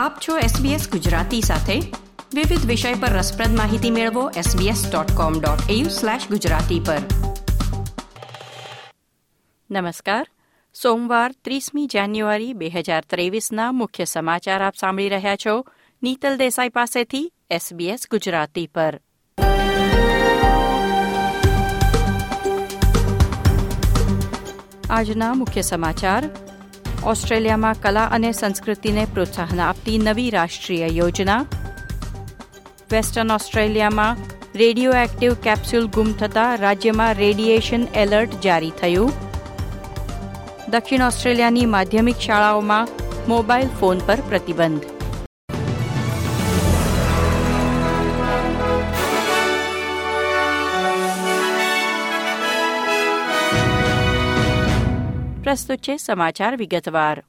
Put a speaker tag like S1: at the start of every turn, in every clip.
S1: આપ છો SBS ગુજરાતી સાથે. વિવિધ વિષય પર રસપ્રદ માહિતી મેળવો sbs.com.au/gujarati પર. નમસ્કાર. સોમવાર ત્રીસમી જાન્યુઆરી બે હજાર ત્રેવીસના મુખ્ય સમાચાર આપ સાંભળી રહ્યા છો નીતલ દેસાઈ પાસેથી SBS ગુજરાતી પર. આજના મુખ્ય સમાચાર. ઓસ્ટ્રેલિયામાં કલા અને સંસ્કૃતિને પ્રોત્સાહન આપતી નવી રાષ્ટ્રીય યોજના. વેસ્ટર્ન ઓસ્ટ્રેલિયામાં રેડિયો એક્ટિવ કેપ્સ્યુલ ગુમ થતાં રાજ્યમાં રેડિયેશન એલર્ટ જારી થયું. દક્ષિણ ઓસ્ટ્રેલિયાની માધ્યમિક શાળાઓમાં મોબાઈલ ફોન પર પ્રતિબંધ. પ્રસ્તુત છે સમાચાર વિગતવાર.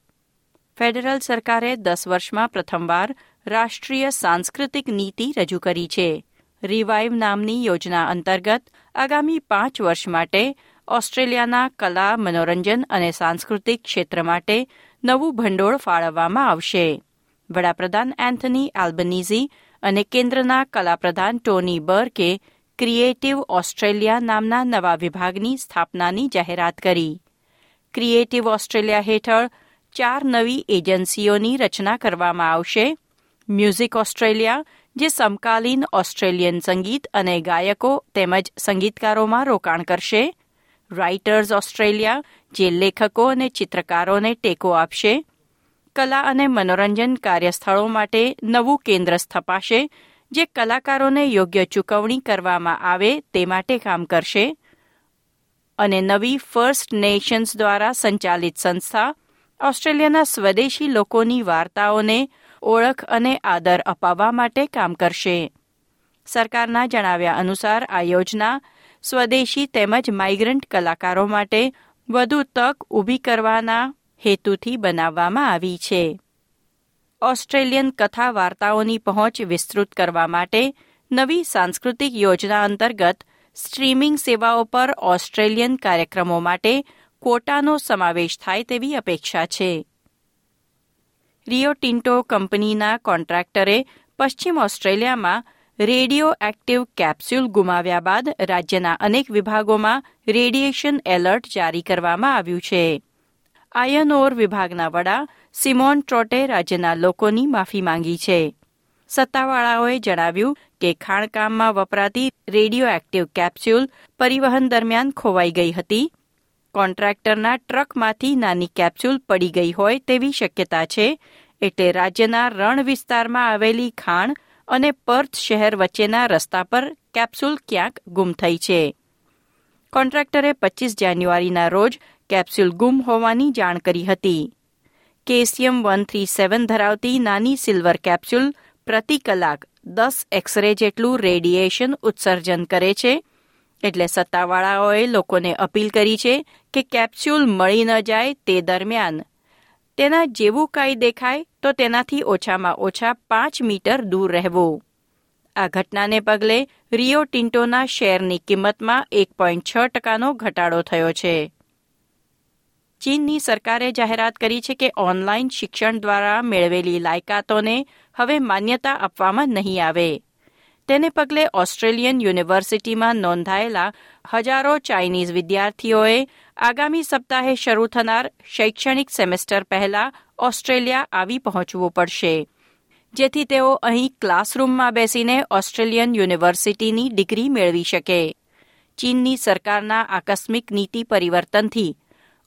S1: ફેડરલ સરકારે દસ વર્ષમાં પ્રથમવાર રાષ્ટ્રીય સાંસ્કૃતિક નીતિ રજૂ કરી છે. રિવાઇવ નામની યોજના અંતર્ગત આગામી પાંચ વર્ષ માટે ઓસ્ટ્રેલિયાના કલા, મનોરંજન અને સાંસ્કૃતિક ક્ષેત્ર માટે નવું ભંડોળ ફાળવવામાં આવશે. વડાપ્રધાન એન્થની આલ્બનીઝી અને કેન્દ્રના કલાપ્રધાન ટોની બર્કે ક્રિએટિવ ઓસ્ટ્રેલિયા નામના નવા વિભાગની સ્થાપનાની જાહેરાત કરી. ક્રિએટિવ ઓસ્ટ્રેલિયા હેઠળ ચાર નવી એજન્સીઓની રચના કરવામાં આવશે. મ્યુઝિક ઓસ્ટ્રેલિયા, જે સમકાલીન ઓસ્ટ્રેલિયન સંગીત અને ગાયકો તેમજ સંગીતકારોમાં રોકાણ કરશે. રાઇટર્સ ઓસ્ટ્રેલિયા, જે લેખકો અને ચિત્રકારોને ટેકો આપશે. કલા અને મનોરંજન કાર્યસ્થળો માટે નવું કેન્દ્ર સ્થપાશે, જે કલાકારોને યોગ્ય ચૂકવણી કરવામાં આવે તે માટે કામ કરશે. અને નવી ફર્સ્ટ નેશન્સ દ્વારા સંચાલિત સંસ્થા ઓસ્ટ્રેલિયાના સ્વદેશી લોકોની વાર્તાઓને ઓળખ અને આદર અપાવવા માટે કામ કરશે. સરકારના જણાવ્યા અનુસાર આ યોજના સ્વદેશી તેમજ માઇગ્રન્ટ કલાકારો માટે વધુ તક ઊભી કરવાના હેતુથી બનાવવામાં આવી છે. ઓસ્ટ્રેલિયન કથા વાર્તાઓની પહોંચ વિસ્તૃત કરવા માટે નવી સાંસ્કૃતિક યોજના અંતર્ગત સ્ટ્રીમિંગ સેવાઓ પર ઓસ્ટ્રેલિયન કાર્યક્રમો માટે કોટાનો સમાવેશ થાય તેવી અપેક્ષા છે. રિયો ટિન્ટો કંપનીના કોન્ટ્રાક્ટરે પશ્ચિમ ઓસ્ટ્રેલિયામાં રેડિયો એક્ટિવ કેપ્સ્યુલ ગુમાવ્યા બાદ રાજ્યના અનેક વિભાગોમાં રેડિયેશન એલર્ટ જારી કરવામાં આવ્યું છે. આયન ઓર વિભાગના વડા સિમોન ટ્રોટે રાજ્યના લોકોની માફી માંગી છે. સત્તાવાળાઓએ જણાવ્યું કે ખાણકામમાં વપરાતી રેડિયો એક્ટિવ કેપ્સ્યુલ પરિવહન દરમિયાન ખોવાઈ ગઈ હતી. કોન્ટ્રાક્ટરના ટ્રકમાંથી નાની કેપ્સ્યુલ પડી ગઈ હોય તેવી શક્યતા છે, એટલે રાજ્યના રણ વિસ્તારમાં આવેલી ખાણ અને પર્થ શહેર વચ્ચેના રસ્તા પર કેપ્સ્યુલ ક્યાંક ગુમ થઈ છે. કોન્ટ્રાક્ટરે પચીસ જાન્યુઆરીના રોજ કેપ્સ્યુલ ગુમ હોવાની જાણ કરી હતી. કેસિયમ વન થ્રી સેવન ધરાવતી નાની સિલ્વર કેપ્સ્યુલ પ્રતિ કલાક દસ એક્સરે જેટલું રેડિયેશન ઉત્સર્જન કરે છે. એટલે સત્તાવાળાઓએ લોકોને અપીલ કરી છે કે કેપ્સ્યુલ મળી ન જાય તે દરમિયાન. તેના જેવું કાંઈ દેખાય તો તેનાથી ઓછામાં ઓછા પાંચ મીટર દૂર રહેવું. આ ઘટનાને પગલે રિયો ટિન્ટોના શેરની કિંમતમાં એક પોઈન્ટ છ ટકાનો ઘટાડો થયો છે. ચીનની સરકારે જાહેરાત કરી છે કે ઓનલાઈન શિક્ષણ દ્વારા મેળવેલી લાયકાતોને હવે માન્યતા આપવામાં નહીં આવે. તેને પગલે ઓસ્ટ્રેલિયન યુનિવર્સિટીમાં નોંધાયેલા હજારો ચાઇનીઝ વિદ્યાર્થીઓએ આગામી સપ્તાહે શરૂ થનાર શૈક્ષણિક સેમેસ્ટર પહેલા ઓસ્ટ્રેલિયા આવી પહોંચવું પડશે. જેથી તેઓ અહીં ક્લાસરૂમમાં બેસીને ઓસ્ટ્રેલિયન યુનિવર્સિટીની ડિગ્રી મેળવી શકે. ચીનની સરકારના આકસ્મિક નીતિ પરિવર્તનથી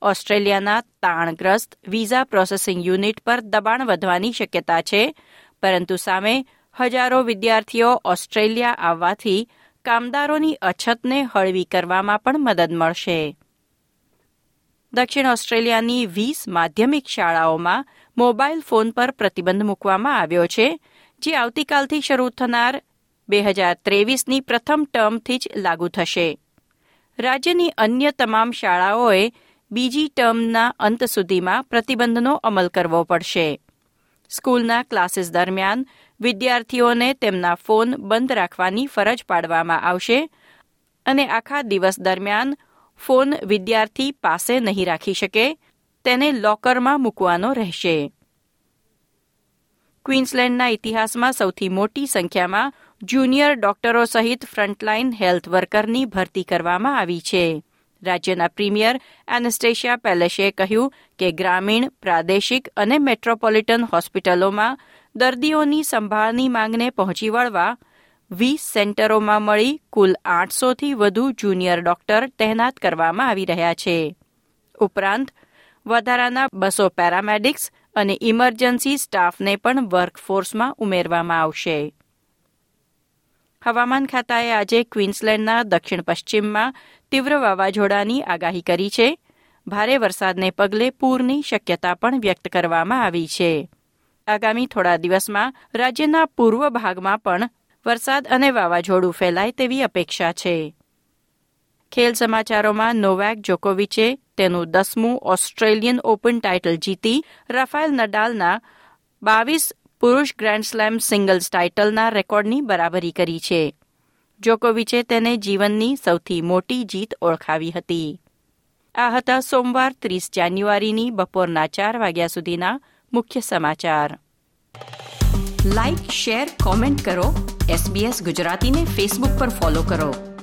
S1: ઓસ્ટ્રેલિયાના તાણગ્રસ્ત વિઝા પ્રોસેસિંગ યુનિટ પર દબાણ વધવાની શક્યતા છે પરંતુ સામે હજારો વિદ્યાર્થીઓ ઓસ્ટ્રેલિયા આવવાથી કામદારોની અછતને હળવી કરવામાં પણ મદદ મળશે. દક્ષિણ ઓસ્ટ્રેલિયાની વીસ માધ્યમિક શાળાઓમાં મોબાઈલ ફોન પર પ્રતિબંધ મૂકવામાં આવ્યો છે, જે આવતીકાલથી શરૂ થનાર બે હજાર ત્રેવીસની પ્રથમ ટર્મથી જ લાગુ થશે. રાજ્યની અન્ય તમામ શાળાઓએ બીજી ટર્મના અંત સુધીમાં પ્રતિબંધનો અમલ કરવો પડશે. સ્કૂલના ક્લાસીસ દરમિયાન વિદ્યાર્થીઓને તેમના ફોન બંધ રાખવાની ફરજ પાડવામાં આવશે અને આખા દિવસ દરમિયાન ફોન વિદ્યાર્થી પાસે નહીં રાખી શકે, તેને લોકરમાં મૂકવાનો રહેશે. ક્વીન્સલેન્ડના ઇતિહાસમાં સૌથી મોટી સંખ્યામાં જુનિયર ડોક્ટરો સહિત ફ્રન્ટલાઇન હેલ્થ વર્કરની ભરતી કરવામાં આવી છે. રાજ્યના પ્રીમિયર એનેસ્ટેશિયા પેલેશે કહ્યું કે ગ્રામીણ, પ્રાદેશિક અને મેટ્રોપોલિટન હોસ્પિટલોમાં દર્દીઓની સંભાળની માંગને પહોંચી વળવા વીસ સેન્ટરોમાં મળી કુલ આઠસોથી વધુ જુનિયર ડોક્ટર તહેનાત કરવામાં આવી રહ્યા છે. ઉપરાંત, વધારાના બસો પેરામેડિક્સ અને ઇમરજન્સી સ્ટાફને પણ વર્કફોર્સમાં ઉમેરવામાં આવશે. હવામાન ખાતાએ આજે ક્વીન્સલેન્ડના દક્ષિણ પશ્ચિમમાં તીવ્ર વાવાઝોડાની આગાહી કરી છે. ભારે વરસાદને પગલે પૂરની શક્યતા પણ વ્યક્ત કરવામાં આવી છે. આગામી થોડા દિવસમાં રાજ્યના પૂર્વ ભાગમાં પણ વરસાદ અને વાવાઝોડું ફેલાય તેવી અપેક્ષા છે. ખેલ સમાચારોમાં નોવાક જોકોવિચે તેનું દસમું ઓસ્ટ્રેલિયન ઓપન ટાઇટલ જીતી રાફેલ નડાલના બાવીસ પુરુષ ગ્રેન્ડ સ્લેમ સિંગલ્સ ટાઇટલના રેકોર્ડની બરાબરી કરી છે. જોકોવિચે તેને જીવનની સૌથી મોટી જીત ઓળખાવી હતી. આ હતા સોમવાર ત્રીસ જાન્યુઆરીની બપોરના ચાર વાગ્યા સુધીના મુખ્ય સમાચાર.
S2: લાઇક શેર કોમેન્ટ કરો. એસબીએસ ગુજરાતીને ફેસબુક પર ફોલો કરો.